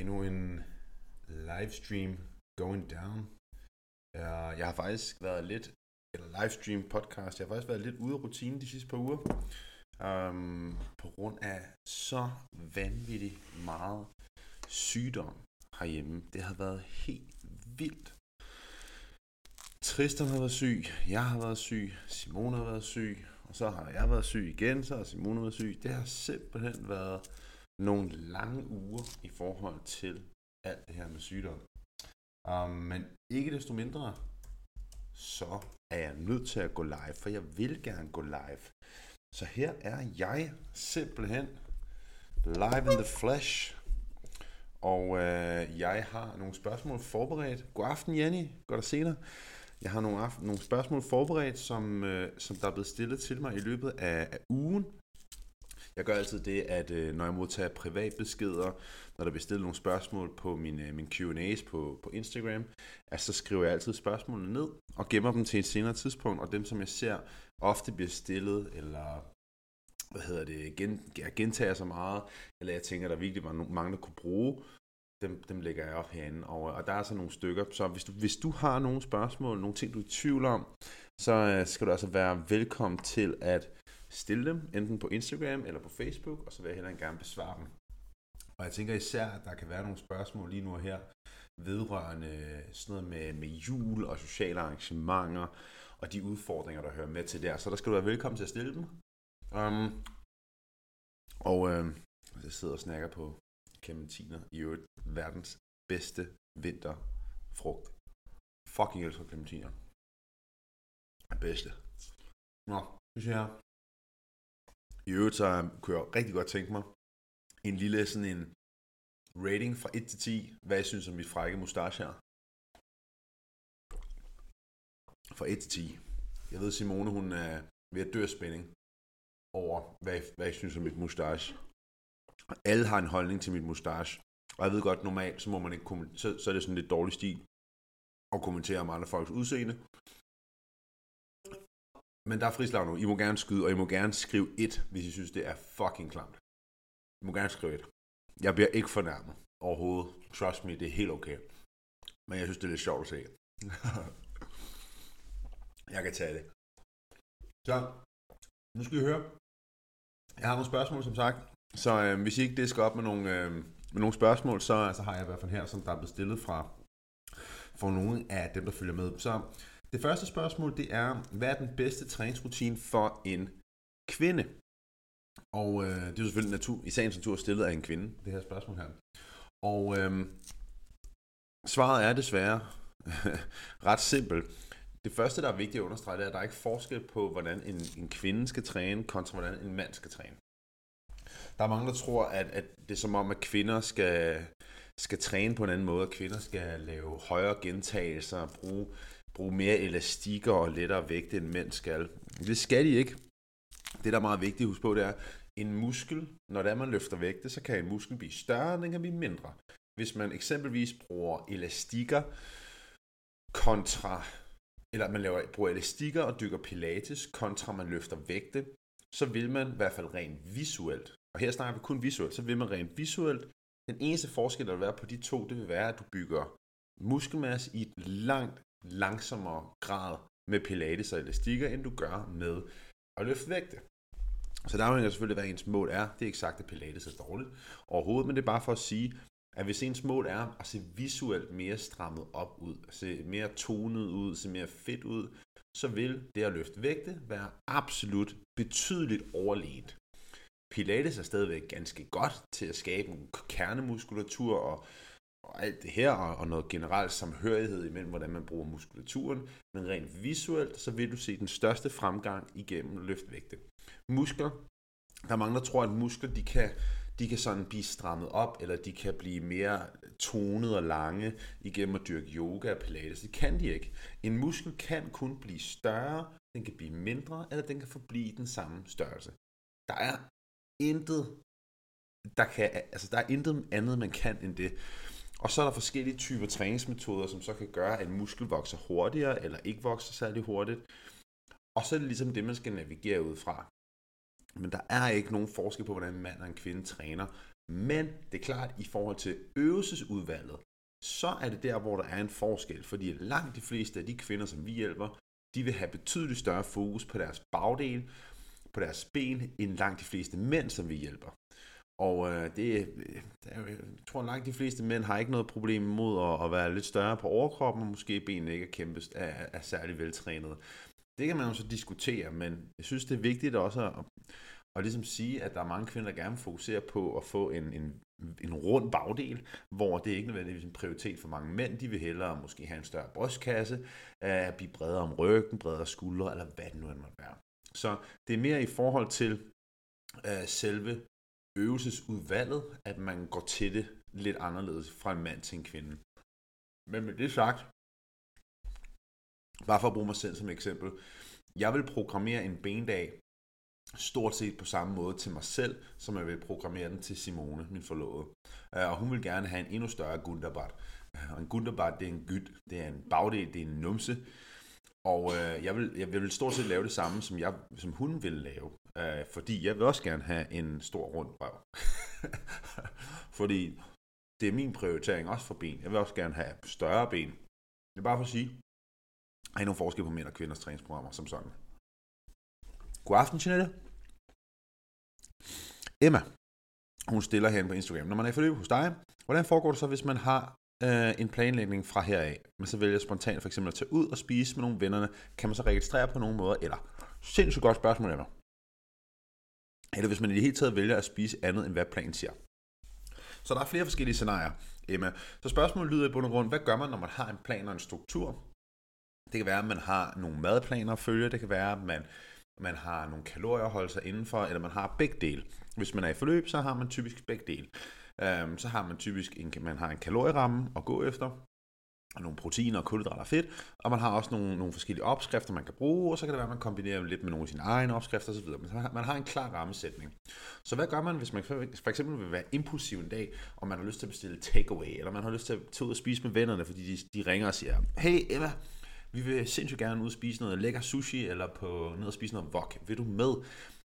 endnu en livestream going down. Øh, jeg har faktisk været lidt, eller livestream podcast, jeg har faktisk været lidt ude af rutinen de sidste par uger. Um, på grund af så vanvittigt meget sygdom herhjemme. Det har været helt vildt. Tristan har været syg, jeg har været syg, Simone har været syg, og så har jeg været syg igen, så har Simone været syg. Det har simpelthen været nogle lange uger i forhold til alt det her med sygdom. Um, men ikke desto mindre, så er jeg nødt til at gå live, for jeg vil gerne gå live. Så her er jeg simpelthen live in the flesh. Og øh, jeg har nogle spørgsmål forberedt. God aften, Jenny. Godt at se dig. Jeg har nogle, aften, nogle spørgsmål forberedt, som, øh, som der er blevet stillet til mig i løbet af, af ugen. Jeg gør altid det, at øh, når jeg modtager privatbeskeder, når der bliver stillet nogle spørgsmål på min, øh, min Q&A's på, på Instagram, at så skriver jeg altid spørgsmålene ned og gemmer dem til et senere tidspunkt, og dem, som jeg ser ofte bliver stillet, eller hvad hedder det, gen, jeg gentager så meget, eller jeg tænker, der virkelig var mange, der kunne bruge, dem, dem lægger jeg op herinde. Og, og der er så nogle stykker, så hvis du, hvis du har nogle spørgsmål, nogle ting, du er i tvivl om, så øh, skal du altså være velkommen til at stille dem, enten på Instagram eller på Facebook, og så vil jeg hellere gerne besvare dem. Og jeg tænker især, at der kan være nogle spørgsmål lige nu og her, vedrørende sådan noget med, med jul og sociale arrangementer, og de udfordringer, der hører med til der. Så der skal du være velkommen til at stille dem. Um, og øh, jeg sidder og snakker på clementiner. I øvrigt verdens bedste vinterfrugt. Fucking elsker clementiner. Det bedste. Nå, nu siger jeg. I øvrigt så kunne jeg rigtig godt tænke mig en lille sådan en rating fra 1 til 10, hvad jeg synes om mit frække mustache her. Fra 1 til 10. Jeg ved, Simone, hun er ved at dø af spænding over, hvad jeg, hvad jeg synes om mit mustache. Alle har en holdning til mit mustache. Og jeg ved godt, normalt, så må man ikke så, så er det sådan lidt dårlig stil at kommentere om andre folks udseende. Men der er frislag nu. I må gerne skyde, og I må gerne skrive et, hvis I synes, det er fucking klamt. I må gerne skrive et. Jeg bliver ikke fornærmet overhovedet. Trust me, det er helt okay. Men jeg synes, det er lidt sjovt at se. jeg kan tage det. Så, nu skal I høre. Jeg har nogle spørgsmål, som sagt. Så øh, hvis I ikke det skal op med nogle, øh, med nogle spørgsmål, så, så har jeg i hvert fald her, som der er blevet stillet fra, fra nogle af dem, der følger med. Så det første spørgsmål, det er, hvad er den bedste træningsrutine for en kvinde? Og øh, det er jo selvfølgelig natur, i sagens natur stillet af en kvinde, det her spørgsmål her. Og øh, svaret er desværre ret simpelt. Det første, der er vigtigt at understrege, det er, at der er ikke forskel på, hvordan en, en kvinde skal træne, kontra hvordan en mand skal træne. Der er mange, der tror, at, at det er som om, at kvinder skal, skal træne på en anden måde, at kvinder skal lave højere gentagelser, bruge, bruge mere elastikker og lettere vægte, end mænd skal. Det skal de ikke. Det, der er meget vigtigt at huske på, det er, en muskel, når det er, man løfter vægte, så kan en muskel blive større, og den kan blive mindre. Hvis man eksempelvis bruger elastikker kontra, eller man laver, bruger elastikker og dykker pilates, kontra man løfter vægte, så vil man i hvert fald rent visuelt, og her snakker vi kun visuelt, så vil man rent visuelt, den eneste forskel, der vil være på de to, det vil være, at du bygger muskelmasse i et langt langsommere grad med pilates og elastikker, end du gør med at løfte vægte. Så der afhænger selvfølgelig, hvad ens mål er. Det er ikke sagt, at pilates er dårligt overhovedet, men det er bare for at sige, at hvis ens mål er at se visuelt mere strammet op ud, se mere tonet ud, se mere fedt ud, så vil det at løfte vægte være absolut betydeligt overlegent. Pilates er stadigvæk ganske godt til at skabe en kernemuskulatur og, og alt det her, og, og noget generelt samhørighed imellem, hvordan man bruger muskulaturen. Men rent visuelt, så vil du se den største fremgang igennem løftvægte. Muskler, der er mange, der tror, at muskler, de kan, de kan sådan blive strammet op, eller de kan blive mere tonet og lange igennem at dyrke yoga og pilates. Det kan de ikke. En muskel kan kun blive større, den kan blive mindre, eller den kan forblive den samme størrelse. Der er intet, der kan, altså der er intet andet, man kan end det. Og så er der forskellige typer træningsmetoder, som så kan gøre, at muskel vokser hurtigere, eller ikke vokser særlig hurtigt. Og så er det ligesom det, man skal navigere ud fra. Men der er ikke nogen forskel på, hvordan en mand og en kvinde træner. Men det er klart, i forhold til øvelsesudvalget, så er det der, hvor der er en forskel, fordi langt de fleste af de kvinder, som vi hjælper, de vil have betydeligt større fokus på deres bagdel, på deres ben, end langt de fleste mænd, som vi hjælper. Og øh, det, øh, der, er, jeg tror langt de fleste mænd har ikke noget problem mod at, at være lidt større på overkroppen, og måske benene ikke er, kæmpe, er, er særlig veltrænet. Det kan man jo så diskutere, men jeg synes, det er vigtigt også at, at ligesom sige, at der er mange kvinder, der gerne vil fokusere på at få en, en, en rund bagdel, hvor det ikke nødvendigvis er en prioritet for mange mænd. De vil hellere måske have en større brystkasse, øh, blive bredere om ryggen, bredere skuldre, eller hvad det nu end måtte være. Så det er mere i forhold til øh, selve øvelsesudvalget, at man går til det lidt anderledes fra en mand til en kvinde. Men med det sagt, bare for at bruge mig selv som eksempel, jeg vil programmere en bendag stort set på samme måde til mig selv, som jeg vil programmere den til Simone, min forlovede. Øh, og hun vil gerne have en endnu større gunderbart. Øh, og en gunderbart, det er en gyt, det er en bagdel, det er en numse. Og øh, jeg, vil, jeg vil stort set lave det samme, som, jeg, som hun vil lave. Øh, fordi jeg vil også gerne have en stor rund røv. fordi det er min prioritering også for ben. Jeg vil også gerne have større ben. Det er bare for at sige, der er ikke forskel på mænd og kvinders træningsprogrammer som sådan. God aften, Jeanette. Emma, hun stiller herinde på Instagram. Når man er i forløb hos dig, hvordan foregår det så, hvis man har øh, en planlægning fra heraf, men så vælger spontant for eksempel at tage ud og spise med nogle vennerne, kan man så registrere på nogen måder, eller sindssygt godt spørgsmål, Emma. Eller hvis man i det hele taget vælger at spise andet, end hvad planen siger. Så der er flere forskellige scenarier, Emma. Så spørgsmålet lyder i bund og grund, hvad gør man, når man har en plan og en struktur? Det kan være, at man har nogle madplaner at følge. Det kan være, at man, man har nogle kalorier at holde sig indenfor, eller man har begge dele. Hvis man er i forløb, så har man typisk begge dele. Øhm, så har man typisk en, man har en kalorieramme at gå efter, nogle proteiner, kulhydrater og fedt, og man har også nogle, nogle forskellige opskrifter, man kan bruge, og så kan det være, at man kombinerer lidt med nogle af sine egne opskrifter osv. Men man har, man har en klar rammesætning. Så hvad gør man, hvis man for eksempel vil være impulsiv en dag, og man har lyst til at bestille takeaway, eller man har lyst til at tage ud og spise med vennerne, fordi de, de ringer og siger, hey Emma, vi vil sindssygt gerne ud og spise noget lækker sushi, eller på ned og spise noget wok. Vil du med?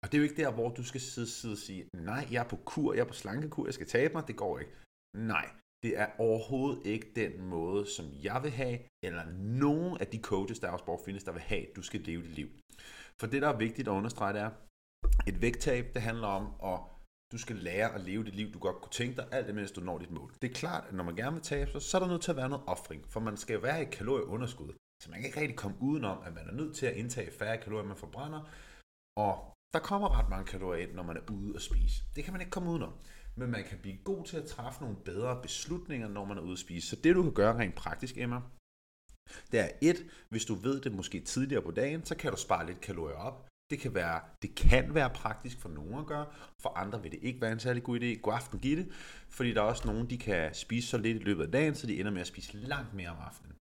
Og det er jo ikke der, hvor du skal sidde, sidde og sige, nej, jeg er på kur, jeg er på slankekur, jeg skal tabe mig, det går ikke. Nej, det er overhovedet ikke den måde, som jeg vil have, eller nogen af de coaches, der også findes, der vil have, at du skal leve dit liv. For det, der er vigtigt at understrege, det er, et vægttab, det handler om, at du skal lære at leve det liv, du godt kunne tænke dig, alt imens du når dit mål. Det er klart, at når man gerne vil tabe sig, så er der nødt til at være noget offring, for man skal være i kalorieunderskud. Så man kan ikke rigtig komme udenom, at man er nødt til at indtage færre kalorier, man forbrænder, og der kommer ret mange kalorier ind, når man er ude at spise. Det kan man ikke komme udenom. Men man kan blive god til at træffe nogle bedre beslutninger, når man er ude at spise. Så det du kan gøre rent praktisk, Emma, det er et, hvis du ved det måske tidligere på dagen, så kan du spare lidt kalorier op. Det kan, være, det kan være praktisk for nogen at gøre, for andre vil det ikke være en særlig god idé. God aften, Gitte. Fordi der er også nogen, de kan spise så lidt i løbet af dagen, så de ender med at spise langt mere om aftenen.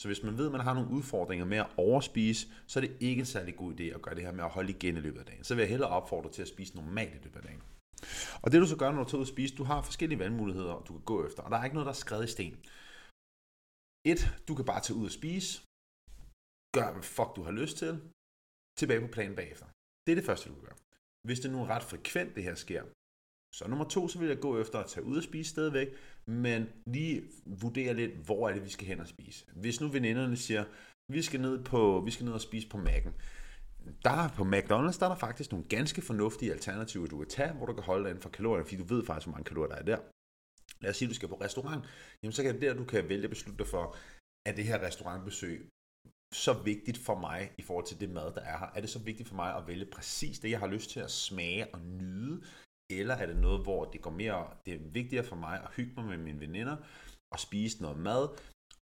Så hvis man ved, at man har nogle udfordringer med at overspise, så er det ikke en særlig god idé at gøre det her med at holde igen i løbet af dagen. Så vil jeg hellere opfordre til at spise normalt i løbet af dagen. Og det du så gør, når du tager ud og spise, du har forskellige valgmuligheder, du kan gå efter, og der er ikke noget, der er skrevet i sten. Et, du kan bare tage ud og spise, gør hvad fuck du har lyst til, tilbage på planen bagefter. Det er det første, du kan gøre. Hvis det nu er ret frekvent, det her sker, så nummer to, så vil jeg gå efter at tage ud og spise stadigvæk, men lige vurdere lidt, hvor er det, vi skal hen og spise. Hvis nu veninderne siger, vi skal ned, på, vi skal ned og spise på Mac'en, der på McDonald's, der er der faktisk nogle ganske fornuftige alternativer, du kan tage, hvor du kan holde dig inden for kalorier, fordi du ved faktisk, hvor mange kalorier der er der. Lad os sige, at du skal på restaurant, jamen så kan det der, du kan vælge at beslutte dig for, at det her restaurantbesøg så vigtigt for mig i forhold til det mad, der er her? Er det så vigtigt for mig at vælge præcis det, jeg har lyst til at smage og nyde? Eller er det noget, hvor det går mere, det er vigtigere for mig at hygge mig med mine veninder og spise noget mad,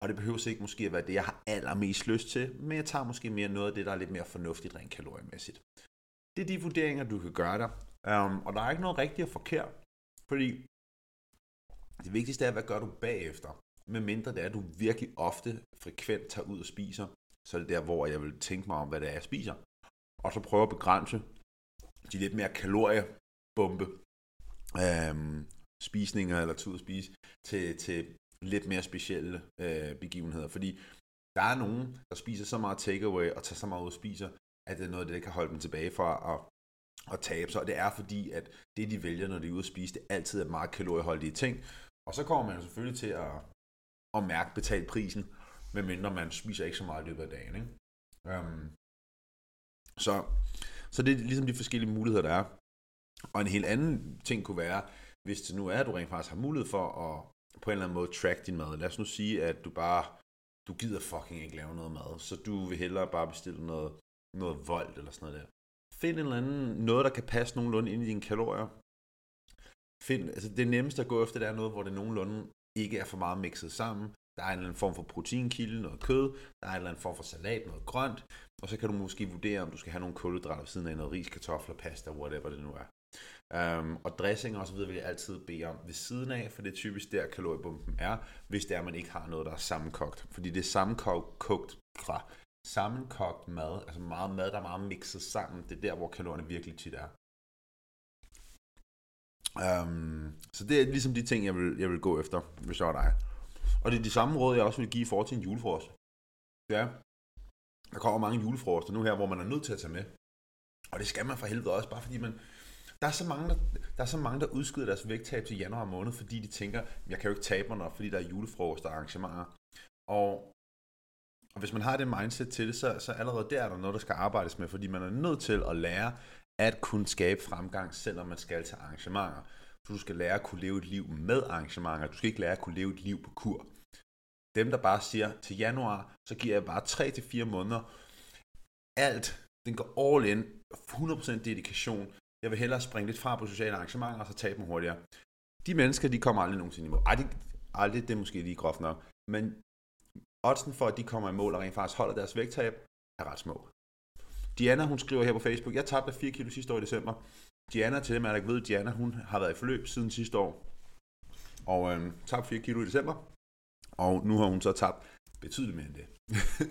og det behøver ikke måske at være det, jeg har allermest lyst til, men jeg tager måske mere noget af det, der er lidt mere fornuftigt rent kaloriemæssigt. Det er de vurderinger, du kan gøre der. Um, øhm, og der er ikke noget rigtigt og forkert, fordi det vigtigste er, hvad gør du bagefter? Med mindre det er, at du virkelig ofte frekvent tager ud og spiser, så er det der, hvor jeg vil tænke mig om, hvad det er, jeg spiser. Og så prøve at begrænse de lidt mere bombe øhm, spisninger eller tid at spise til, til lidt mere specielle øh, begivenheder. Fordi der er nogen, der spiser så meget takeaway og tager så meget ud og spiser, at det er noget af det, der kan holde dem tilbage fra at, at tabe sig, og det er fordi, at det de vælger, når de er ude at spise, det altid er meget kalorieholdige ting. Og så kommer man jo selvfølgelig til at, at mærke betalt prisen, medmindre man spiser ikke så meget i løbet af dagen. Ikke? Um, så, så det er ligesom de forskellige muligheder, der er. Og en helt anden ting kunne være, hvis det nu er, at du rent faktisk har mulighed for at på en eller anden måde track din mad. Lad os nu sige, at du bare, du gider fucking ikke lave noget mad, så du vil hellere bare bestille noget, noget vold eller sådan noget der. Find en eller anden, noget der kan passe nogenlunde ind i dine kalorier. Find, altså det nemmeste at gå efter, det er noget, hvor det nogenlunde ikke er for meget mixet sammen. Der er en eller anden form for proteinkilde, noget kød, der er en eller anden form for salat, noget grønt, og så kan du måske vurdere, om du skal have nogle kulhydrater ved siden af noget ris, kartofler, pasta, whatever det nu er. Um, og dressing og så videre vil jeg altid bede om ved siden af, for det er typisk der kaloriebomben er, hvis det er, at man ikke har noget, der er sammenkogt. Fordi det er sammenkogt, fra sammenkogt mad, altså meget mad, der er meget mixet sammen, det er der, hvor kalorierne virkelig tit er. Um, så det er ligesom de ting, jeg vil, jeg vil gå efter, hvis jeg var dig. Og det er de samme råd, jeg også vil give i forhold til en julefrokost. Ja, der kommer mange julefrokoster nu her, hvor man er nødt til at tage med. Og det skal man for helvede også, bare fordi man, der er, så mange, der, der er så mange, der udskyder deres vægttab til januar måned, fordi de tænker, jeg kan jo ikke tabe mig nok, fordi der er julefrokost og arrangementer. Og, og hvis man har det mindset til det, så, så allerede der er der noget, der skal arbejdes med, fordi man er nødt til at lære at kunne skabe fremgang, selvom man skal til arrangementer. Så du skal lære at kunne leve et liv med arrangementer. Du skal ikke lære at kunne leve et liv på kur. Dem, der bare siger, til januar, så giver jeg bare 3-4 måneder. Alt, den går all in, 100% dedikation. Jeg vil hellere springe lidt fra på sociale arrangementer, og så tabe dem hurtigere. De mennesker, de kommer aldrig nogensinde i mål. Ej, de, aldrig, det er måske lige groft nok. Men oddsen for, at de kommer i mål og rent faktisk holder deres vægttab, er ret små. Diana, hun skriver her på Facebook, jeg tabte 4 kilo sidste år i december. Diana, til dem, der ikke ved, Diana, hun har været i forløb siden sidste år. Og øh, tabte 4 kilo i december. Og nu har hun så tabt betydeligt mere end det.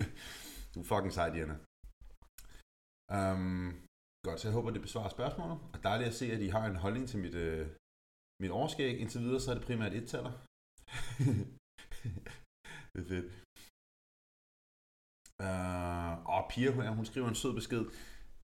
du er fucking sej, Diana. Um, Godt, så jeg håber, det besvarer spørgsmålet. Og dejligt at se, at I har en holdning til mit, øh, mit overskæg. Indtil videre, så er det primært et taler. det er fedt. Øh, uh, og Pia, hun, hun skriver en sød besked.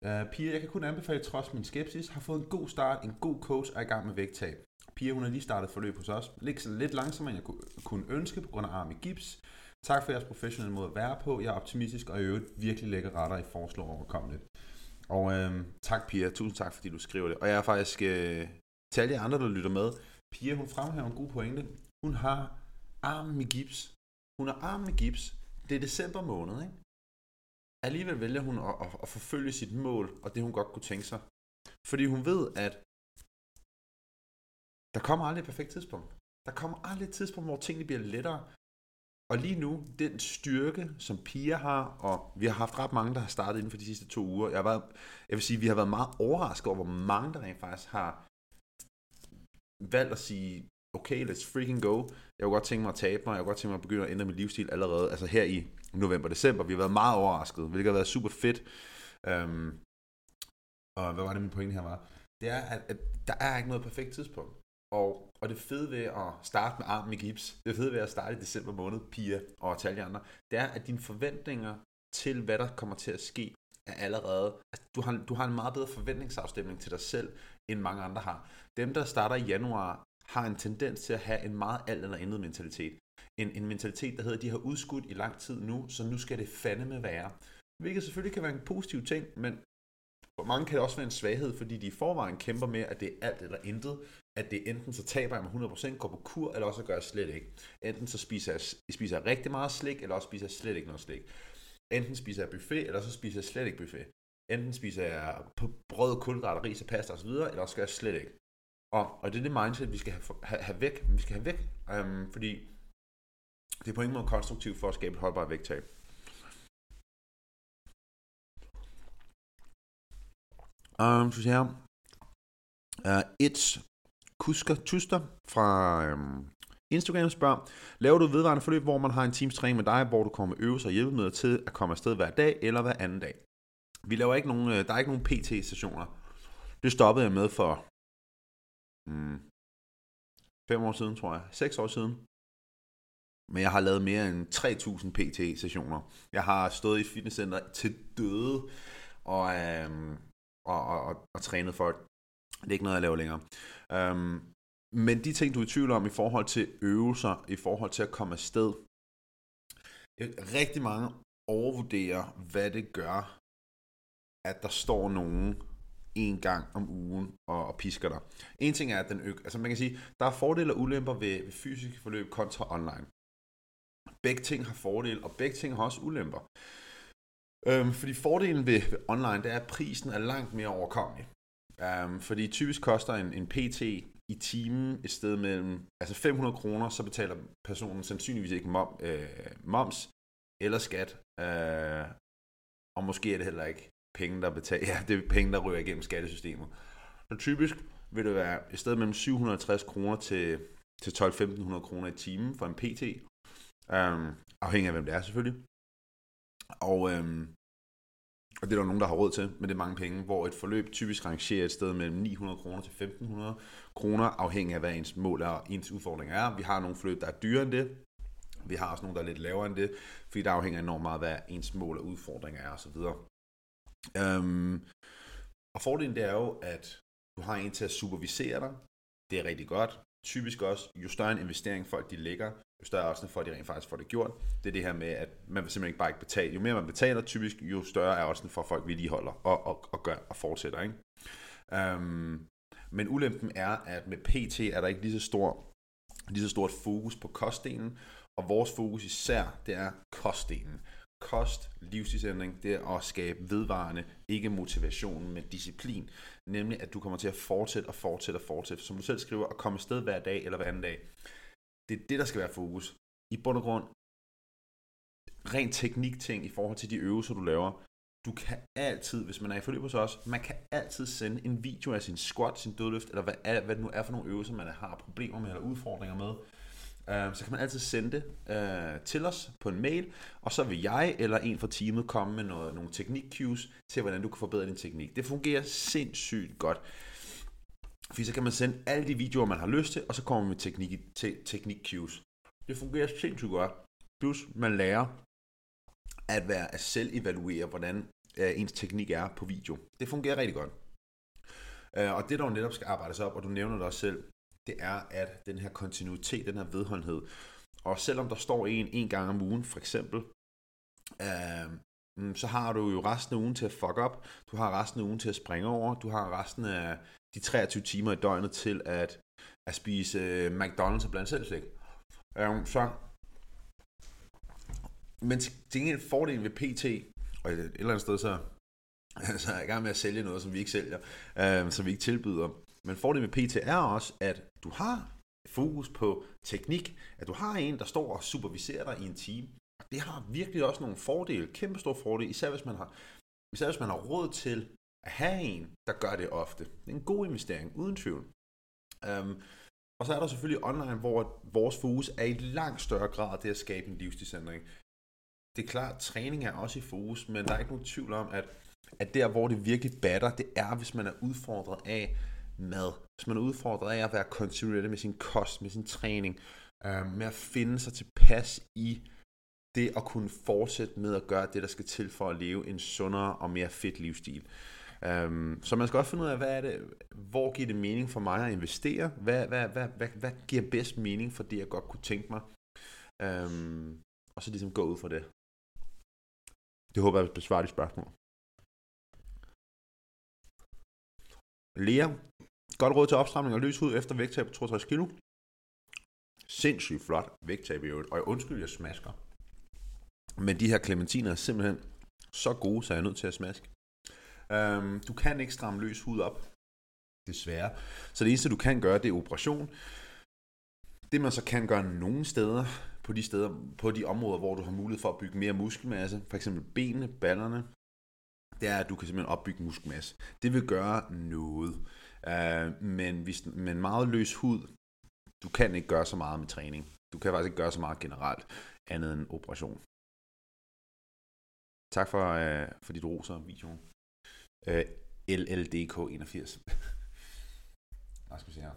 Uh, Pia, jeg kan kun anbefale, trods min skepsis, har fået en god start, en god coach er i gang med vægttab. Pia, hun har lige startet forløb hos os. Lidt, lidt langsommere, end jeg kunne ønske på grund af arm i gips. Tak for jeres professionelle måde at være på. Jeg er optimistisk og i øvrigt virkelig lækker retter, I foreslår overkommeligt. Og øh, tak Pia, tusind tak fordi du skriver det. Og jeg er faktisk, øh, til alle de andre, der lytter med, Pia hun fremhæver en god pointe. Hun har armen i gips. Hun har armen i gips. Det er december måned, ikke? Alligevel vælger hun at, at, at forfølge sit mål, og det hun godt kunne tænke sig. Fordi hun ved, at der kommer aldrig et perfekt tidspunkt. Der kommer aldrig et tidspunkt, hvor tingene bliver lettere. Og lige nu, den styrke, som Pia har, og vi har haft ret mange, der har startet inden for de sidste to uger. Jeg, har været, jeg vil sige, vi har været meget overrasket over, hvor mange der rent faktisk har valgt at sige, okay, let's freaking go. Jeg kunne godt tænke mig at tabe mig, jeg kunne godt tænke mig at begynde at ændre min livsstil allerede, altså her i november december. Vi har været meget overrasket, hvilket har været super fedt. Øhm, og hvad var det, min pointe her var? Det er, at, at der er ikke noget perfekt tidspunkt. Og, og det fede ved at starte med armen i gips, det fede ved at starte i december måned, Pia og til alle andre, det er, at dine forventninger til, hvad der kommer til at ske, er allerede, altså, du, har, du har en meget bedre forventningsafstemning til dig selv, end mange andre har. Dem, der starter i januar, har en tendens til at have en meget alt eller andet mentalitet. En, en mentalitet, der hedder, de har udskudt i lang tid nu, så nu skal det fandeme være. Hvilket selvfølgelig kan være en positiv ting, men for mange kan det også være en svaghed, fordi de i forvejen kæmper med, at det er alt eller intet. At det enten så taber jeg mig 100%, går på kur, eller også gør jeg slet ikke. Enten så spiser jeg, spiser jeg rigtig meget slik, eller også spiser jeg slet ikke noget slik. Enten spiser jeg buffet, eller så spiser jeg slet ikke buffet. Enten spiser jeg på brød, kulhydrater, ris og pasta osv., eller også gør jeg slet ikke. Og, og det er det mindset, vi skal have, have, have væk. Vi skal have væk, øhm, fordi det er på ingen måde konstruktivt for at skabe et holdbart vægttab. Um, så her. Uh, It's Kusker Tuster fra um, Instagram spørger, laver du vedvarende forløb, hvor man har en teams træning med dig, hvor du kommer med øvelser og hjælpemidler til at komme afsted hver dag eller hver anden dag? Vi laver ikke nogen, øh, der er ikke nogen PT-stationer. Det stoppede jeg med for hmm, fem år siden, tror jeg. Seks år siden. Men jeg har lavet mere end 3000 PT-sessioner. Jeg har stået i fitnesscenter til døde, og øhm, og, og, og, og trænet folk. Det er ikke noget, jeg laver længere. Øhm, men de ting, du er i tvivl om i forhold til øvelser, i forhold til at komme afsted, rigtig mange overvurderer, hvad det gør, at der står nogen en gang om ugen og, og pisker dig. En ting er, at den ø- altså man kan sige, der er fordele og ulemper ved, ved fysiske forløb kontra online. Begge ting har fordele, og begge ting har også ulemper. Øhm, fordi fordelen ved, ved online, det er, at prisen er langt mere overkommelig. Øhm, fordi typisk koster en, en PT i timen et sted mellem altså 500 kroner, så betaler personen sandsynligvis ikke mom, øh, moms eller skat. Øh, og måske er det heller ikke penge, der betaler. Ja, det er penge, der ryger igennem skattesystemet. Så typisk vil det være et sted mellem 750 kroner til, til 12-1500 kroner i timen for en PT. Um, øhm, afhængig af, hvem det er selvfølgelig. Og, øhm, og det er der nogen, der har råd til, men det er mange penge, hvor et forløb typisk rangerer et sted mellem 900 kroner til 1500 kroner, afhængig af, hvad ens mål er og ens udfordring er. Vi har nogle forløb, der er dyrere end det. Vi har også nogle, der er lidt lavere end det, fordi der afhænger enormt meget, hvad ens mål og udfordringer er osv. Øhm, og fordelen det er jo, at du har en til at supervisere dig. Det er rigtig godt. Typisk også, jo større en investering folk de lægger, større er for, at de rent faktisk får det gjort. Det er det her med, at man vil simpelthen ikke bare ikke betale. Jo mere man betaler, typisk, jo større er også for, at folk vedligeholder og, og, og gør og fortsætter. Ikke? Øhm, men ulempen er, at med PT er der ikke lige så, stor, lige så stort fokus på kostdelen, og vores fokus især, det er kostdelen kost, livsstilsændring, det er at skabe vedvarende, ikke motivation, men disciplin. Nemlig, at du kommer til at fortsætte og fortsætte og fortsætte. Som du selv skriver, at komme afsted hver dag eller hver anden dag. Det er det, der skal være fokus. I bund og grund, rent teknikting i forhold til de øvelser, du laver. Du kan altid, hvis man er i forløb hos os, man kan altid sende en video af sin squat, sin dødløft, eller hvad, hvad det nu er for nogle øvelser, man har problemer med eller udfordringer med øh, så kan man altid sende det øh, til os på en mail, og så vil jeg eller en fra teamet komme med noget, nogle teknik-cues til, hvordan du kan forbedre din teknik. Det fungerer sindssygt godt. Fordi så kan man sende alle de videoer, man har lyst til, og så kommer man med teknik, te, teknik-cues. Det fungerer sindssygt godt. Plus, man lærer at være at selv evaluere, hvordan øh, ens teknik er på video. Det fungerer rigtig godt. Øh, og det, der jo netop skal arbejdes op, og du nævner det også selv, det er, at den her kontinuitet, den her vedholdenhed, og selvom der står en en gang om ugen, for eksempel, øh, mm, så har du jo resten af ugen til at fuck op, du har resten af ugen til at springe over, du har resten af de 23 timer i døgnet til at, at spise øh, McDonald's og blandt selv slik. Øhm, så, men til, til gengæld fordelen ved PT, og et eller andet sted så, så er jeg i gang med at sælge noget, som vi ikke sælger, øh, som vi ikke tilbyder, men fordelen med PT er også, at du har fokus på teknik, at du har en, der står og superviserer dig i en team. Og det har virkelig også nogle fordele, kæmpe store fordele, især hvis man har, især hvis man har råd til at have en, der gør det ofte. Det er en god investering, uden tvivl. Um, og så er der selvfølgelig online, hvor vores fokus er i langt større grad det at skabe en livsstilsændring. Det er klart, at træning er også i fokus, men der er ikke nogen tvivl om, at, at der, hvor det virkelig batter, det er, hvis man er udfordret af, mad. Hvis man er udfordret af at være kontinuerlig med sin kost, med sin træning, øh, med at finde sig tilpas i det at kunne fortsætte med at gøre det, der skal til for at leve en sundere og mere fedt livsstil. Um, så man skal også finde ud af, hvad er det, hvor giver det mening for mig at investere? Hvad, hvad, hvad, hvad, hvad giver bedst mening for det, jeg godt kunne tænke mig? Um, og så ligesom gå ud fra det. Det håber jeg besvarer de spørgsmål. Lea, godt råd til opstramning og løs hud efter vægttab på 62 kg. Sindssygt flot vægttab i øvrigt, og jeg undskyld, jeg smasker. Men de her clementiner er simpelthen så gode, så jeg er nødt til at smaske. Øhm, du kan ikke stramme løs hud op, desværre. Så det eneste, du kan gøre, det er operation. Det man så kan gøre nogle steder, på de steder, på de områder, hvor du har mulighed for at bygge mere muskelmasse, for eksempel benene, ballerne, det er, at du kan simpelthen opbygge muskelmasse. Det vil gøre noget. Uh, men, hvis, men meget løs hud, du kan ikke gøre så meget med træning. Du kan faktisk ikke gøre så meget generelt, andet end operation. Tak for, øh, for dit roser videoen. Uh, LLDK81. Lad os se her.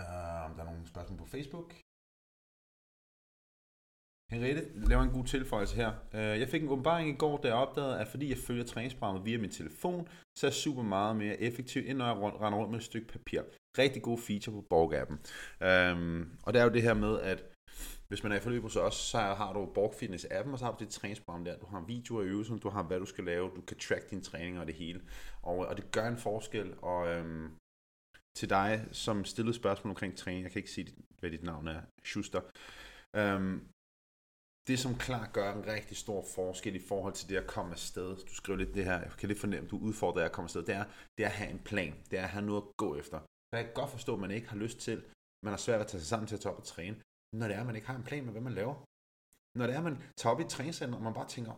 Uh, om der er nogle spørgsmål på Facebook. Henriette laver en god tilføjelse her. Uh, Jeg fik en åbenbaring i går, da jeg opdagede, at fordi jeg følger træningsprogrammet via min telefon, så er jeg super meget mere effektiv, end når jeg render rundt med et stykke papir. Rigtig god feature på Borg-appen. Øhm, og det er jo det her med, at hvis man er i forløb hos os, så har du Borg Fitness appen, og så har du dit træningsprogram der. Du har videoer i øvelsen, du har hvad du skal lave, du kan track dine træninger og det hele. Og, og det gør en forskel, og øhm, til dig, som stillede spørgsmål omkring træning, jeg kan ikke sige, hvad dit navn er, Schuster. Øhm, det som klart gør en rigtig stor forskel i forhold til det at komme afsted, du skriver lidt det her, jeg kan lidt fornemme, du udfordrer at komme afsted, det er, det er at have en plan, det er at have noget at gå efter. Jeg kan godt forstå, at man ikke har lyst til, man har svært at tage sig sammen til at tage op og træne, når det er, at man ikke har en plan med, hvad man laver. Når det er, at man tager op i et træningscenter, og man bare tænker,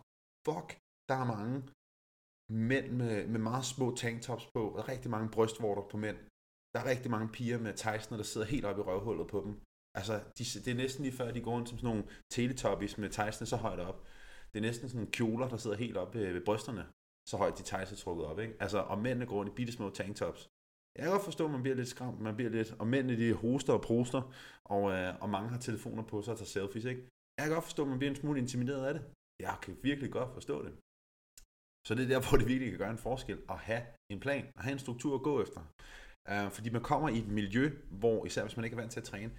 fuck, der er mange mænd med, med meget små tanktops på, og der er rigtig mange brystvorter på mænd. Der er rigtig mange piger med Tyson, der sidder helt oppe i røvhullet på dem. Altså, de, det er næsten lige før, de går rundt som sådan nogle teletubbies med Tyson så højt op. Det er næsten sådan kjoler, der sidder helt oppe ved, ved brysterne, så højt de Tyson trukket op. Ikke? Altså, og mændene går rundt i bitte små tanktops. Jeg kan godt forstå, at man bliver lidt skræmt, man bliver lidt, og mændene de hoster og proster, og, øh, og mange har telefoner på sig og tager selfies, ikke? Jeg kan godt forstå, at man bliver en smule intimideret af det. Jeg kan virkelig godt forstå det. Så det er der, hvor det virkelig kan gøre en forskel, at have en plan, at have en struktur at gå efter. Øh, fordi man kommer i et miljø, hvor, især hvis man ikke er vant til at træne,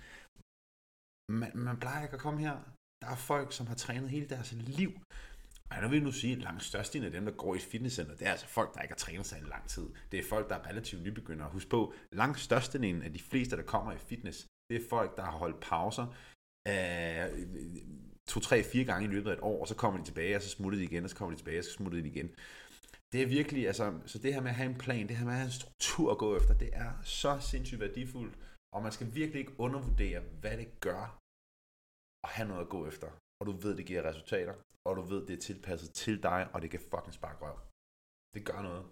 man, man plejer ikke at komme her. Der er folk, som har trænet hele deres liv. Og jeg vil nu sige, at langt størstedelen af dem, der går i et fitnesscenter, det er altså folk, der ikke har trænet sig i lang tid. Det er folk, der er relativt nybegyndere. Husk på, langt størstedelen af de fleste, der kommer i fitness, det er folk, der har holdt pauser øh, af to, tre, fire gange i løbet af et år, og så kommer de tilbage, og så smutter de igen, og så kommer de tilbage, og så smutter de igen. Det er virkelig, altså, så det her med at have en plan, det her med at have en struktur at gå efter, det er så sindssygt værdifuldt, og man skal virkelig ikke undervurdere, hvad det gør at have noget at gå efter. Og du ved, det giver resultater, og du ved, det er tilpasset til dig, og det kan fucking sparke røv. Det gør noget.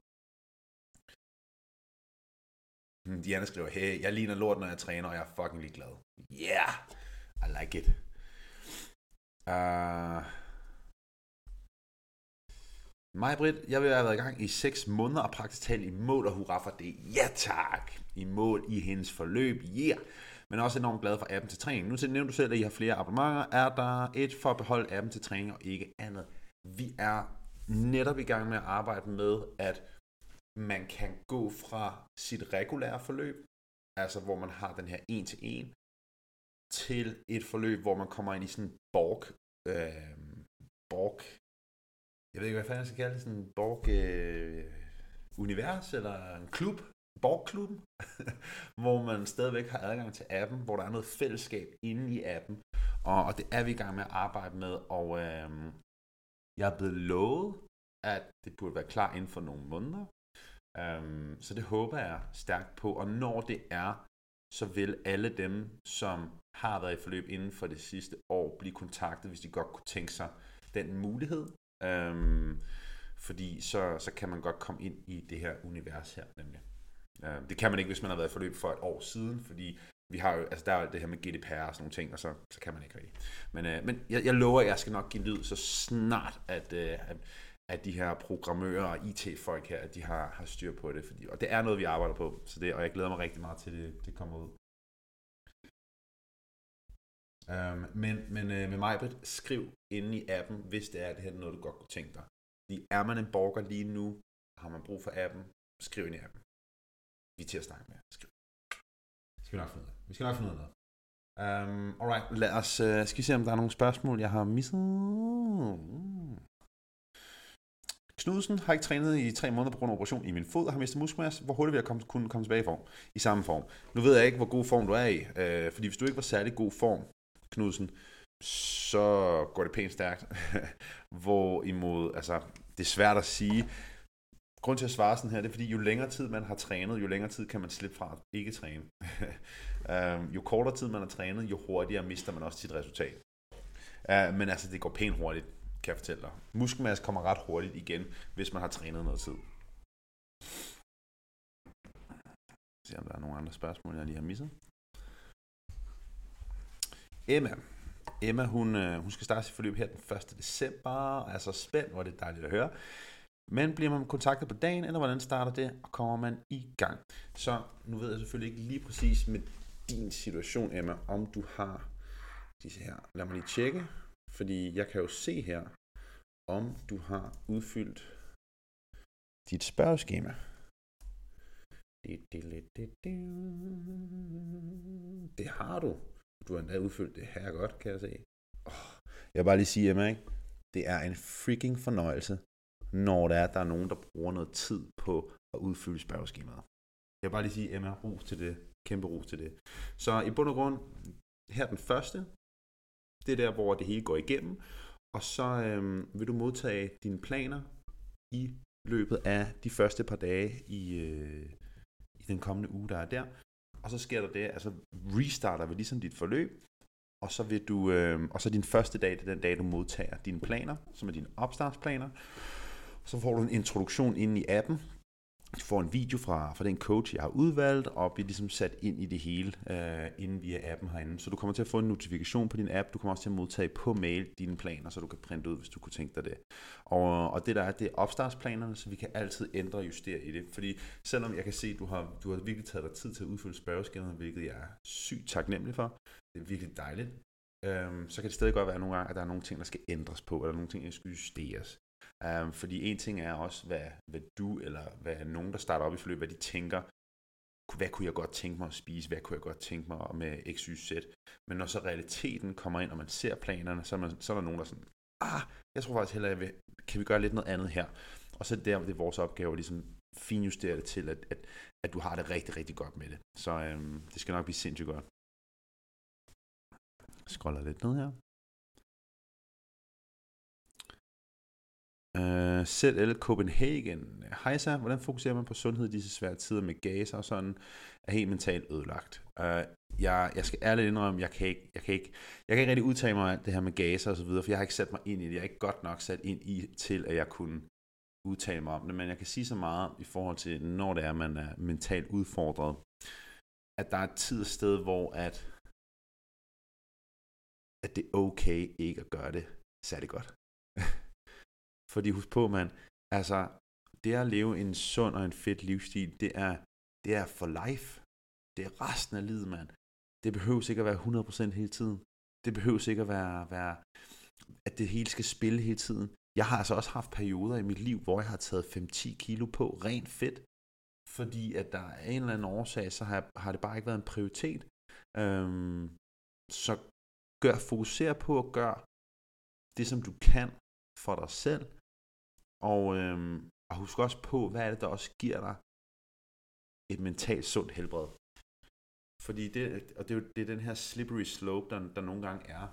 Hmm, Diana skriver, hey, jeg ligner lort, når jeg træner, og jeg er fucking ligeglad. Yeah, I like it. Uh, mig, Britt, jeg vil have været i gang i 6 måneder og praktisk talt i mål, og hurra for det. Ja tak! I mål i hendes forløb, yeah! Men også enormt glad for appen til træning. Nu til nævner du selv, at I har flere abonnementer. Er der et for at beholde appen til træning og ikke andet? Vi er netop i gang med at arbejde med, at man kan gå fra sit regulære forløb, altså hvor man har den her en til en, til et forløb, hvor man kommer ind i sådan en borg, øh, borg, jeg ved ikke, hvad fanden jeg skal kalde det, sådan en borg øh, univers, eller en klub, borgklubben, hvor man stadigvæk har adgang til appen, hvor der er noget fællesskab inde i appen, og, og det er vi i gang med at arbejde med, og øh, jeg er blevet lovet, at det burde være klar inden for nogle måneder, øh, så det håber jeg stærkt på, og når det er, så vil alle dem, som har været i forløb inden for det sidste år, blive kontaktet, hvis de godt kunne tænke sig den mulighed. Um, fordi så, så kan man godt komme ind i det her univers her, nemlig. Øh, det kan man ikke, hvis man har været i forløb for et år siden, fordi vi har jo, altså der er det her med GDPR og sådan nogle ting, og så, så kan man ikke rigtig. Men, øh, men jeg, jeg lover, at jeg skal nok give lyd så snart, at, øh, at, at de her programmører og IT-folk her, at de har, har styr på det. Fordi, og det er noget, vi arbejder på, så det, og jeg glæder mig rigtig meget til, det, det kommer ud. Øhm, men men øh, med mig, skriv inde i appen, hvis det er, det her er noget, du godt kunne tænke dig. Fordi er man en borger lige nu, har man brug for appen, skriv ind i appen. Vi er til at snakke med. Skal vi nok finde ud af. Vi skal nok finde ud af noget. Um, alright, lad os, uh, skal vi se, om der er nogle spørgsmål, jeg har misset. Mm. Knudsen har ikke trænet i tre måneder på grund af operation i min fod og har mistet muskelmasse. Hvor hurtigt vil jeg komme, kunne komme tilbage i form? I samme form. Nu ved jeg ikke, hvor god form du er i, øh, fordi hvis du ikke var særlig god form, Knudsen, så går det pænt stærkt. Hvorimod, altså, det er svært at sige. Grund til at svare sådan her, det er fordi, jo længere tid man har trænet, jo længere tid kan man slippe fra at ikke træne. um, jo kortere tid man har trænet, jo hurtigere mister man også sit resultat. Uh, men altså, det går pænt hurtigt kan jeg fortælle dig. Muskelmasse kommer ret hurtigt igen, hvis man har trænet noget tid. Se om der er nogle andre spørgsmål, jeg lige har misset. Emma. Emma, hun, øh, hun skal starte sit forløb her den 1. december. Altså spændt, hvor det er dejligt at høre. Men bliver man kontaktet på dagen, eller hvordan starter det, og kommer man i gang? Så nu ved jeg selvfølgelig ikke lige præcis med din situation, Emma, om du har disse her. Lad mig lige tjekke fordi jeg kan jo se her, om du har udfyldt dit spørgeskema. Det har du. Du har endda udfyldt det her godt, kan jeg se. Oh, jeg vil bare lige sige, Emma, ikke? det er en freaking fornøjelse, når der er, der er nogen, der bruger noget tid på at udfylde spørgeskemaet. Jeg vil bare lige sige, Emma, ros til det. Kæmpe ros til det. Så i bund og grund, her den første, det er der, hvor det hele går igennem, og så øhm, vil du modtage dine planer i løbet af de første par dage i, øh, i den kommende uge, der er der. Og så sker der det, altså restarter vi ligesom dit forløb, og så vil du, øh, og så din første dag, det er den dag, du modtager dine planer, som er dine opstartsplaner. Så får du en introduktion ind i appen, du får en video fra, fra den coach, jeg har udvalgt, og bliver ligesom sat ind i det hele øh, inden via appen herinde. Så du kommer til at få en notifikation på din app, du kommer også til at modtage på mail dine planer, så du kan printe ud, hvis du kunne tænke dig det. Og, og det der er, det er opstartsplanerne, så vi kan altid ændre og justere i det. Fordi selvom jeg kan se, at du har, du har virkelig taget dig tid til at udfylde spørgeskemaet, hvilket jeg er sygt taknemmelig for, det er virkelig dejligt, øhm, så kan det stadig godt være nogle gange, at der er nogle ting, der skal ændres på, eller nogle ting, der skal justeres. Um, fordi en ting er også, hvad, hvad du eller hvad nogen, der starter op i forløb, hvad de tænker, hvad kunne jeg godt tænke mig at spise, hvad kunne jeg godt tænke mig med X, Y, Z. Men når så realiteten kommer ind, og man ser planerne, så er, man, så er der nogen, der er sådan, ah, jeg tror faktisk heller, jeg vil, kan vi gøre lidt noget andet her? Og så der, det er vores opgave at ligesom finjustere det til, at, at, at du har det rigtig, rigtig godt med det. Så øhm, det skal nok blive sindssygt godt. Jeg scroller lidt ned her. Øh, selv eller Copenhagen. Hejsa, hvordan fokuserer man på sundhed i disse svære tider med gas og sådan, er helt mentalt ødelagt. Uh, jeg, jeg skal ærligt indrømme, jeg kan ikke, jeg kan ikke, jeg kan ikke rigtig udtale mig alt det her med gas og så videre, for jeg har ikke sat mig ind i det. Jeg er ikke godt nok sat ind i til, at jeg kunne udtale mig om det, men jeg kan sige så meget i forhold til, når det er, man er mentalt udfordret, at der er et tid og sted, hvor at, at det er okay ikke at gøre det særlig godt. Fordi husk på, mand, altså, det at leve en sund og en fed livsstil, det er, det er for life. Det er resten af livet, mand. Det behøver ikke at være 100% hele tiden. Det behøver ikke at være, være, at det hele skal spille hele tiden. Jeg har altså også haft perioder i mit liv, hvor jeg har taget 5-10 kilo på, rent fedt. Fordi at der er en eller anden årsag, så har, har det bare ikke været en prioritet. Øhm, så gør, fokuser på at gøre det, som du kan for dig selv, og, øhm, og husk også på, hvad er det, der også giver dig et mentalt sundt helbred. Fordi det, og det, er jo, det er den her slippery slope, der, der nogle gange er,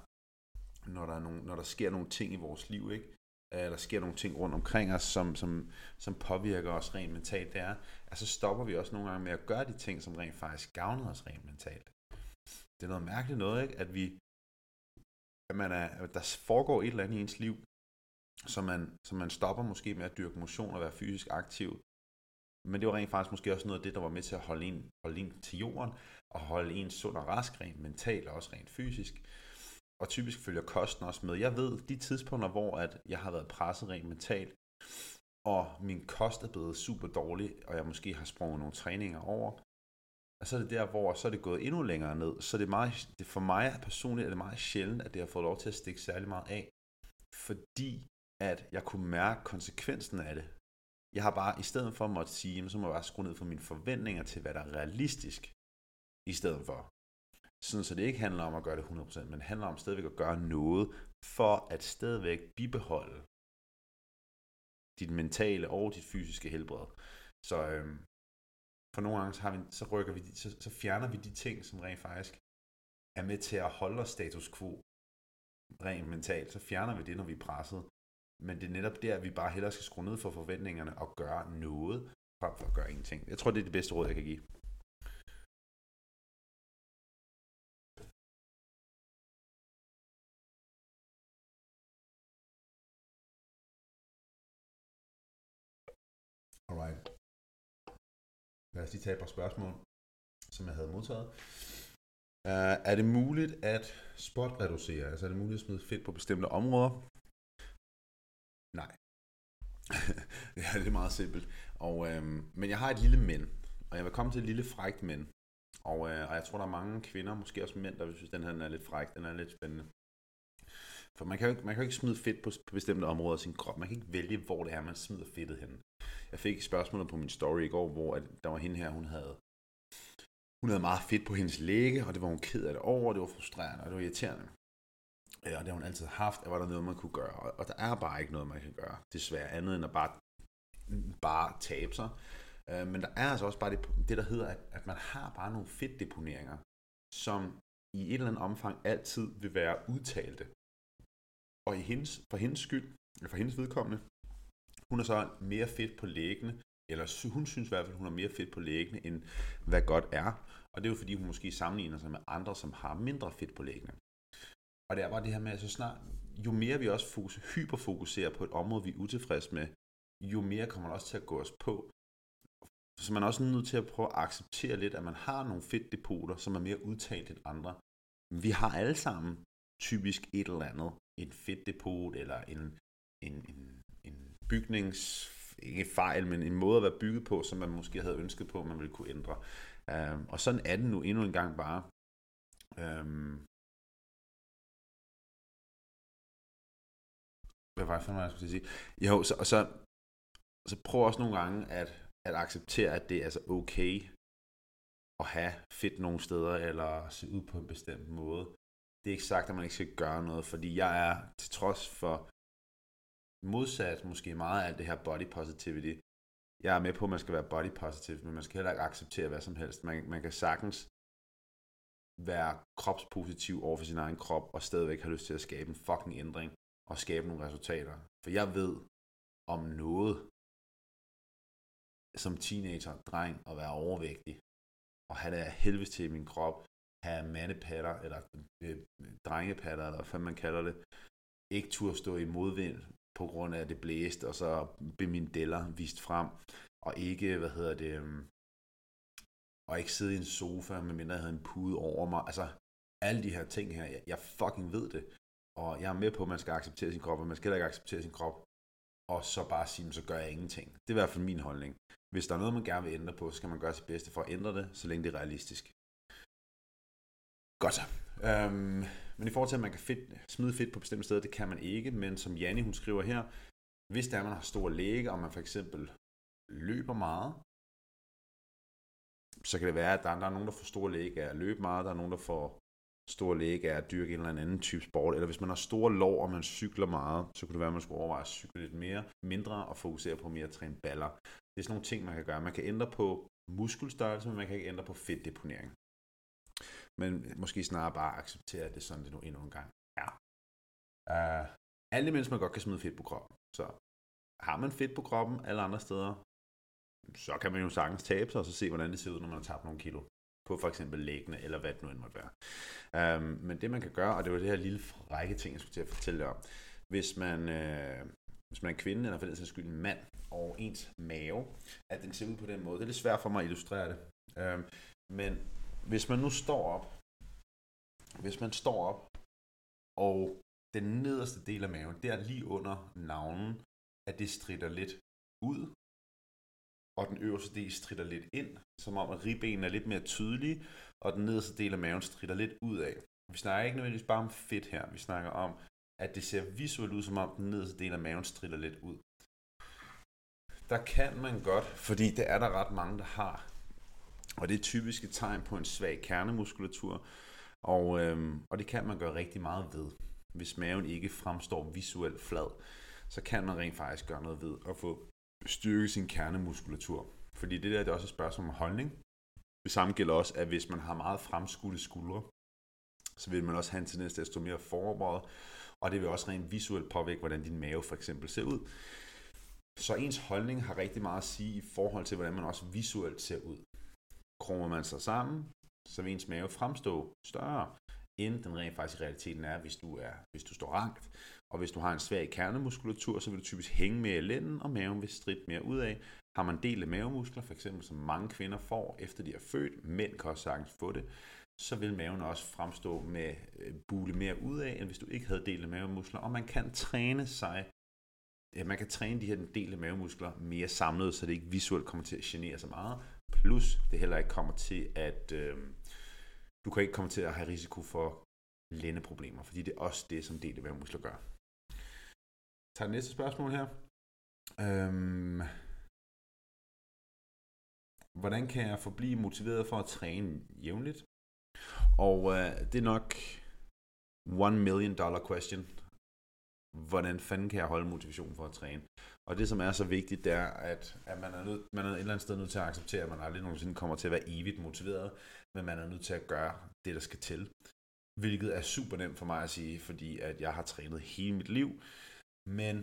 når der, er nogle, når der sker nogle ting i vores liv, ikke? Øh, der sker nogle ting rundt omkring os, som, som, som påvirker os rent mentalt, det er, at så stopper vi også nogle gange med at gøre de ting, som rent faktisk gavner os rent mentalt. Det er noget mærkeligt noget, ikke? at vi, at man er, at der foregår et eller andet i ens liv, så man, så man stopper måske med at dyrke motion og være fysisk aktiv. Men det var rent faktisk måske også noget af det, der var med til at holde en, holde en til jorden, og holde en sund og rask rent mentalt og også rent fysisk. Og typisk følger kosten også med. Jeg ved, de tidspunkter, hvor at jeg har været presset rent mentalt, og min kost er blevet super dårlig, og jeg måske har sprunget nogle træninger over, og så er det der, hvor så er det gået endnu længere ned. Så det er meget, det for mig personligt er det meget sjældent, at det har fået lov til at stikke særlig meget af. Fordi at jeg kunne mærke konsekvensen af det. Jeg har bare, i stedet for at måtte sige, så må jeg bare skrue ned for mine forventninger til, hvad der er realistisk, i stedet for. Sådan, så det ikke handler om at gøre det 100%, men handler om stadigvæk at gøre noget, for at stadigvæk bibeholde dit mentale og dit fysiske helbred. Så øhm, for nogle gange, så, har vi, så, rykker vi, så, så fjerner vi de ting, som rent faktisk er med til at holde os status quo rent mentalt. Så fjerner vi det, når vi er presset. Men det er netop der, vi bare hellere skal skrue ned for forventningerne og gøre noget, frem for at gøre ingenting. Jeg tror, det er det bedste råd, jeg kan give. Alright. Lad os lige tage et par spørgsmål, som jeg havde modtaget. Uh, er det muligt at spot reducere? Altså er det muligt at smide fedt på bestemte områder? Nej. ja, det er meget simpelt. Og, øhm, men jeg har et lille men, og jeg vil komme til et lille frægt men. Og, øh, og jeg tror, der er mange kvinder, måske også mænd, der vil synes, at den her den er lidt fræk, den er lidt spændende. For man kan, jo ikke, man kan jo ikke smide fedt på, på bestemte områder af sin krop. Man kan ikke vælge, hvor det er, man smider fedtet hen. Jeg fik spørgsmålet på min story i går, hvor at der var hende her, hun havde, hun havde meget fedt på hendes læge, og det var hun ked af det over, og det var frustrerende, og det var irriterende. Ja, og det har hun altid haft, at var der noget, man kunne gøre. Og der er bare ikke noget, man kan gøre, desværre, andet end at bare, bare tabe sig. Øh, men der er altså også bare det, det der hedder, at, at man har bare nogle fedtdeponeringer, som i et eller andet omfang altid vil være udtalte. Og i hendes, for hendes skyld, eller for hendes vedkommende, hun er så mere fedt på læggene, eller hun synes i hvert fald, hun er mere fedt på læggene, end hvad godt er. Og det er jo fordi, hun måske sammenligner sig med andre, som har mindre fedt på læggene. Og det er bare det her med, at så snart, jo mere vi også fokus, hyperfokuserer på et område, vi er utilfredse med, jo mere kommer det også til at gå os på. Så man er også nødt til at prøve at acceptere lidt, at man har nogle fedtdepoter, som er mere udtalt end andre. Vi har alle sammen typisk et eller andet. En fedtdepot, eller en, en, en, en bygnings... Ikke fejl, men en måde at være bygget på, som man måske havde ønsket på, man ville kunne ændre. Um, og sådan er det nu endnu en gang bare. Um, hvad var det for noget, jeg skulle sige? Jo, så, og så, så prøv også nogle gange at, at acceptere, at det er altså okay at have fedt nogle steder, eller se ud på en bestemt måde. Det er ikke sagt, at man ikke skal gøre noget, fordi jeg er til trods for modsat måske meget af det her body positivity. Jeg er med på, at man skal være body positive, men man skal heller ikke acceptere hvad som helst. Man, man kan sagtens være kropspositiv over for sin egen krop, og stadigvæk have lyst til at skabe en fucking ændring og skabe nogle resultater. For jeg ved om noget som teenager, dreng, at være overvægtig, og have det af helvede til min krop, have mandepatter, eller øh, drengepatter, eller hvad man kalder det, ikke turde stå i modvind på grund af, at det blæste, og så blev mine deller vist frem, og ikke, hvad hedder det, øhm, og ikke sidde i en sofa, medmindre jeg havde en pude over mig. Altså, alle de her ting her, jeg, jeg fucking ved det. Og jeg er med på, at man skal acceptere sin krop, og man skal heller ikke acceptere sin krop, og så bare sige, så gør jeg ingenting. Det er i hvert fald min holdning. Hvis der er noget, man gerne vil ændre på, så skal man gøre sit bedste for at ændre det, så længe det er realistisk. Godt så. Øhm, men i forhold til, at man kan fedt, smide fedt på bestemte steder, det kan man ikke. Men som Janne, hun skriver her, hvis der er, man har stor læge, og man for eksempel løber meget, så kan det være, at der der er nogen, der får stor læge af at løbe meget, der er nogen, der får stor læge er at dyrke en eller anden type sport, eller hvis man har store lår, og man cykler meget, så kunne det være, at man skulle overveje at cykle lidt mere, mindre og fokusere på mere at træne baller. Det er sådan nogle ting, man kan gøre. Man kan ændre på muskelstørrelse, men man kan ikke ændre på fedtdeponering. Men måske snarere bare acceptere, at det er sådan, det nu endnu en gang er. Uh, alle mennesker godt kan smide fedt på kroppen. Så har man fedt på kroppen alle andre steder, så kan man jo sagtens tabe sig, og så se, hvordan det ser ud, når man har tabt nogle kilo på for eksempel læggene, eller hvad det nu end måtte være. Øhm, men det man kan gøre, og det var det her lille frække ting, jeg skulle til at fortælle om, hvis man, øh, hvis man er en kvinde, eller for den sags skyld en mand, og ens mave, at den ser ud på den måde. Det er lidt svært for mig at illustrere det. Øhm, men hvis man nu står op, hvis man står op, og den nederste del af maven, der lige under navnen, at det strider lidt ud, og den øverste del strider lidt ind, som om at ribbenene er lidt mere tydelige, og den nederste del af maven strider lidt ud af. Vi snakker ikke nødvendigvis bare om fedt her, vi snakker om, at det ser visuelt ud, som om den nederste del af maven strider lidt ud. Der kan man godt, fordi det er der ret mange, der har, og det er typisk et tegn på en svag kernemuskulatur, og, øhm, og det kan man gøre rigtig meget ved. Hvis maven ikke fremstår visuelt flad, så kan man rent faktisk gøre noget ved at få styrke sin kernemuskulatur. Fordi det der det er også et spørgsmål om holdning. Det samme gælder også, at hvis man har meget fremskudte skuldre, så vil man også have en tendens til at stå mere foroverbøjet, og det vil også rent visuelt påvirke, hvordan din mave for eksempel ser ud. Så ens holdning har rigtig meget at sige i forhold til, hvordan man også visuelt ser ud. Krummer man sig sammen, så vil ens mave fremstå større, end den rent faktisk i realiteten er, hvis du, er, hvis du står rankt. Og hvis du har en svag kernemuskulatur, så vil du typisk hænge mere i lænden, og maven vil stridt mere ud af. Har man delte mavemuskler, for eksempel som mange kvinder får, efter de er født, mænd kan også sagtens få det, så vil maven også fremstå med øh, bule mere ud af, end hvis du ikke havde delte mavemuskler. Og man kan træne sig, man kan træne de her delte mavemuskler mere samlet, så det ikke visuelt kommer til at genere så meget. Plus det heller ikke kommer til at, øh, du kan ikke komme til at have risiko for lændeproblemer, fordi det er også det, som DDV-muskler gør. Tager næste spørgsmål her. Øhm, hvordan kan jeg forblive motiveret for at træne jævnligt? Og øh, det er nok one million dollar question. Hvordan fanden kan jeg holde motivation for at træne? Og det, som er så vigtigt, det er, at, at man, er nødt, man er et eller andet sted nødt til at acceptere, at man aldrig nogensinde kommer til at være evigt motiveret, men man er nødt til at gøre det, der skal til. Hvilket er super nemt for mig at sige, fordi at jeg har trænet hele mit liv. Men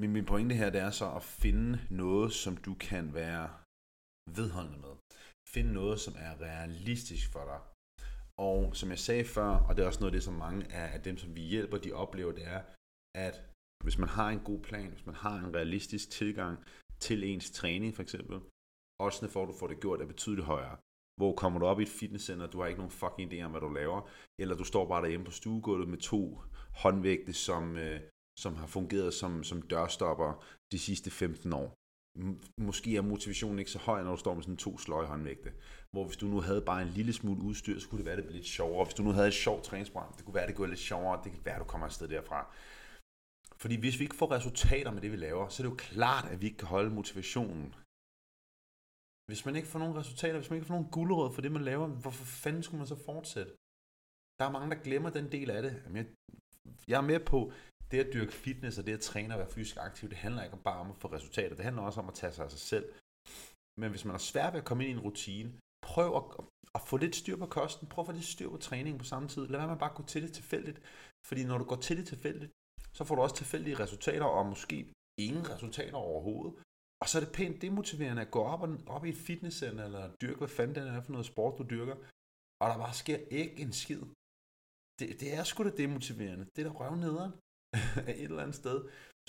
min, min pointe her, det er så at finde noget, som du kan være vedholdende med. Finde noget, som er realistisk for dig. Og som jeg sagde før, og det er også noget af det, som mange af dem, som vi hjælper, de oplever, det er, at hvis man har en god plan, hvis man har en realistisk tilgang til ens træning for eksempel, også for at du får det gjort er betydeligt højere. Hvor kommer du op i et fitnesscenter, du har ikke nogen fucking idé om, hvad du laver, eller du står bare derhjemme på stuegulvet med to håndvægte, som, øh, som har fungeret som, som dørstopper de sidste 15 år. Måske er motivationen ikke så høj, når du står med sådan to sløje håndvægte. Hvor hvis du nu havde bare en lille smule udstyr, så kunne det være, det blev lidt sjovere. Hvis du nu havde et sjovt træningsprogram, det kunne være, det går lidt sjovere. Det kan være, du kommer afsted derfra. Fordi hvis vi ikke får resultater med det, vi laver, så er det jo klart, at vi ikke kan holde motivationen. Hvis man ikke får nogen resultater, hvis man ikke får nogen guldråd for det, man laver, hvorfor fanden skulle man så fortsætte? Der er mange, der glemmer den del af det. Jeg, jeg er med på, det at dyrke fitness og det at træne og være fysisk aktiv, det handler ikke bare om at få resultater. Det handler også om at tage sig af sig selv. Men hvis man har svært ved at komme ind i en rutine, prøv at, at få lidt styr på kosten. Prøv at få lidt styr på træningen på samme tid. Lad være med at bare gå til det tilfældigt. Fordi når du går til det tilfældigt, så får du også tilfældige resultater, og måske ingen resultater overhovedet. Og så er det pænt demotiverende at gå op, og, op i et fitnesscenter, eller dyrke, hvad fanden det er for noget sport, du dyrker, og der bare sker ikke en skid. Det, det er sgu da demotiverende. Det er da røvnederen et eller andet sted.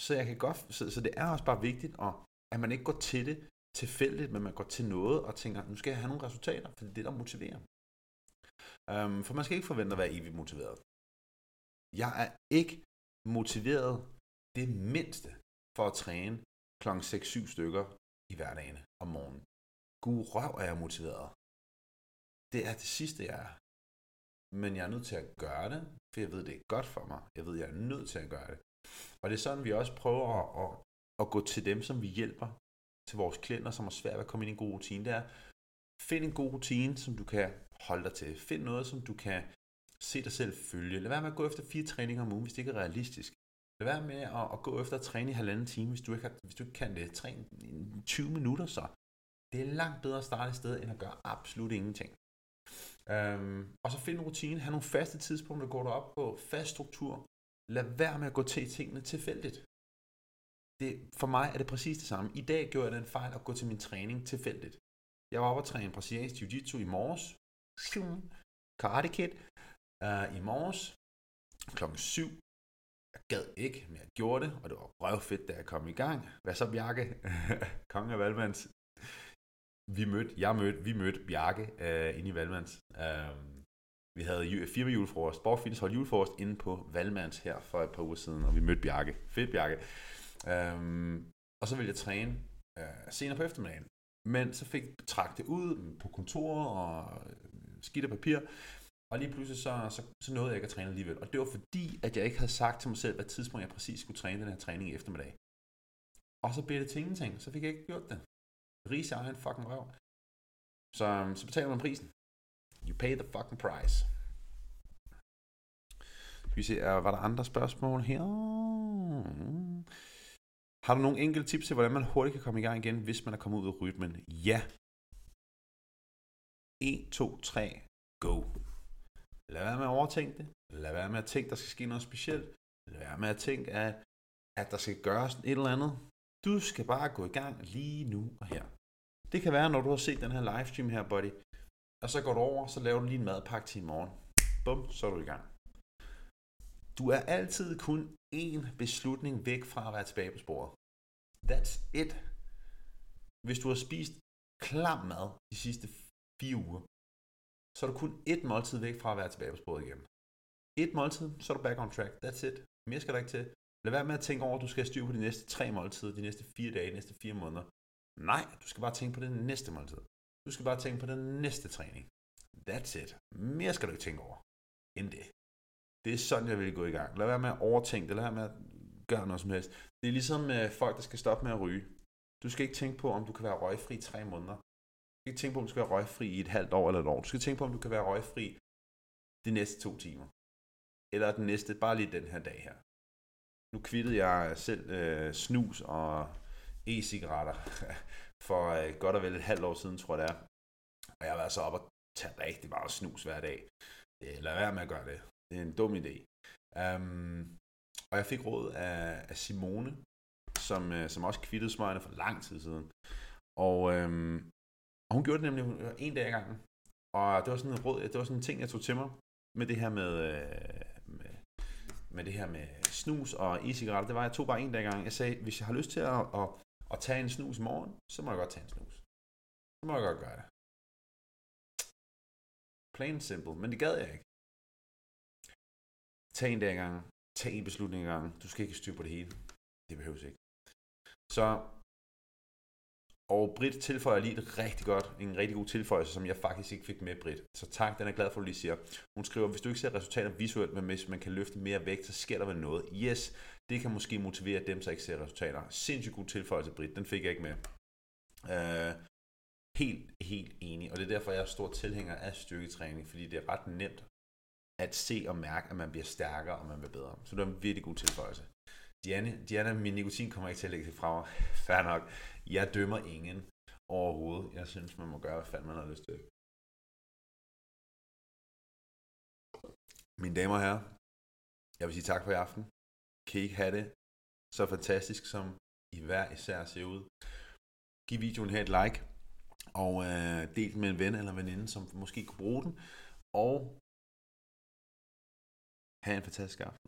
Så, jeg kan godt, så, så det er også bare vigtigt, at, at man ikke går til det tilfældigt, men man går til noget og tænker, nu skal jeg have nogle resultater, for det er det, der motiverer. Um, for man skal ikke forvente at være evigt motiveret. Jeg er ikke motiveret det mindste for at træne kl. 6-7 stykker i hverdagen om morgenen. Gud røv er jeg motiveret. Det er det sidste, jeg er. Men jeg er nødt til at gøre det, for jeg ved, det er godt for mig. Jeg ved, jeg er nødt til at gøre det. Og det er sådan, vi også prøver at, at, at gå til dem, som vi hjælper, til vores klienter, som har svært ved at komme ind i en god rutine. Det er, find en god rutine, som du kan holde dig til. Find noget, som du kan se dig selv følge. Lad være med at gå efter fire træninger om ugen, hvis det ikke er realistisk. Lad være med at, at gå efter at træne i halvanden time, hvis du ikke, har, hvis du ikke kan det. Træn 20 minutter så. Det er langt bedre at starte et sted, end at gøre absolut ingenting. Øhm, og så find en rutine, have nogle faste tidspunkter, går du op på, fast struktur. Lad være med at gå til tingene tilfældigt. Det, for mig er det præcis det samme. I dag gjorde jeg den fejl at gå til min træning tilfældigt. Jeg var oppe og træne brasiliansk jiu-jitsu i morges. Karate Kid uh, øh, i morges klokken 7. Jeg gad ikke, men jeg gjorde det, og det var røvfedt, da jeg kom i gang. Hvad så, Bjarke? Kongen af Valmands. Vi mødte, jeg mødte, vi mødte Bjarke øh, inde i Valmands. Øh, vi havde firma julefrokost, Borgfitness holdt julefrokost inde på Valmands her for et par uger siden, og vi mødte Bjarke. Fedt Bjarke. Øh, og så ville jeg træne øh, senere på eftermiddagen. Men så fik jeg det ud på kontoret og øh, skidt af papir, og lige pludselig så, så, så nåede jeg ikke at træne alligevel. Og det var fordi, at jeg ikke havde sagt til mig selv, hvad tidspunkt jeg præcis skulle træne den her træning i eftermiddag. Og så blev det ting ting, Så fik jeg ikke gjort det. Riese er en fucking røv. Så, øhm, så betaler man prisen. You pay the fucking price. Skal vi se, var der andre spørgsmål her? Har du nogle enkelte tips til, hvordan man hurtigt kan komme i gang igen, hvis man er kommet ud af rytmen? Ja. 1, 2, 3, go. Lad være med at overtænke det. Lad være med at tænke, der skal ske noget specielt. Lad være med at tænke, at, at der skal gøres et eller andet. Du skal bare gå i gang lige nu og her. Det kan være, når du har set den her livestream her, buddy. Og så går du over, så laver du lige en madpakke til i morgen. Bum, så er du i gang. Du er altid kun én beslutning væk fra at være tilbage på sporet. That's it. Hvis du har spist klam mad de sidste fire uger, så er du kun ét måltid væk fra at være tilbage på sporet igen. Et måltid, så er du back on track. That's it. Mere skal der ikke til. Lad være med at tænke over, at du skal styre på de næste tre måltider, de næste fire dage, de næste fire måneder. Nej, du skal bare tænke på det næste måltid. Du skal bare tænke på den næste træning. That's it. Mere skal du ikke tænke over end det. Det er sådan, jeg vil gå i gang. Lad være med at overtænke det. Lad være med at gøre noget som helst. Det er ligesom øh, folk, der skal stoppe med at ryge. Du skal ikke tænke på, om du kan være røgfri i tre måneder. Du skal ikke tænke på, om du skal være røgfri i et halvt år eller et år. Du skal tænke på, om du kan være røgfri de næste to timer. Eller den næste, bare lige den her dag her. Nu kvittede jeg selv øh, snus og e-cigaretter for øh, godt og vel et halvt år siden, tror jeg det er. Og jeg har været så op og tage rigtig meget snus hver dag. Øh, lad være med at gøre det. Det er en dum idé. Um, og jeg fik råd af, af Simone, som, øh, som også kvittede smøgerne for lang tid siden. Og, øhm, og hun gjorde det nemlig øh, en dag ad gangen. Og det var sådan en råd, det var sådan en ting, jeg tog til mig med det her med, øh, med, med det her med snus og e-cigaretter. Det var, jeg tog bare en dag ad gangen. Jeg sagde, hvis jeg har lyst til at, at, at tage en snus i morgen, så må jeg godt tage en snus. Så må jeg godt gøre det. Plain simple, men det gad jeg ikke. Tag en dag gang. Tag en beslutning ad gang. Du skal ikke styre på det hele. Det behøves ikke. Så, og Britt tilføjer lige et rigtig godt, en rigtig god tilføjelse, som jeg faktisk ikke fik med, Britt. Så tak, den er glad for, at du lige siger. Hun skriver, hvis du ikke ser resultater visuelt, men hvis man kan løfte mere vægt, så sker der vel noget. Yes, det kan måske motivere dem, der ikke ser resultater. Sindssygt god tilføjelse, Britt. Den fik jeg ikke med. Øh, helt, helt enig. Og det er derfor, jeg er stor tilhænger af styrketræning, fordi det er ret nemt at se og mærke, at man bliver stærkere og man bliver bedre. Så det er en virkelig god tilføjelse. Diana, Diana, min nikotin kommer ikke til at lægge sig fra mig. Fair nok. Jeg dømmer ingen overhovedet. Jeg synes, man må gøre, hvad fanden man har lyst til. Mine damer og herrer, jeg vil sige tak for i aften. Kan I ikke have det så fantastisk, som I hver især ser ud. Giv videoen her et like, og øh, del den med en ven eller en veninde, som måske kunne bruge den. Og have en fantastisk aften.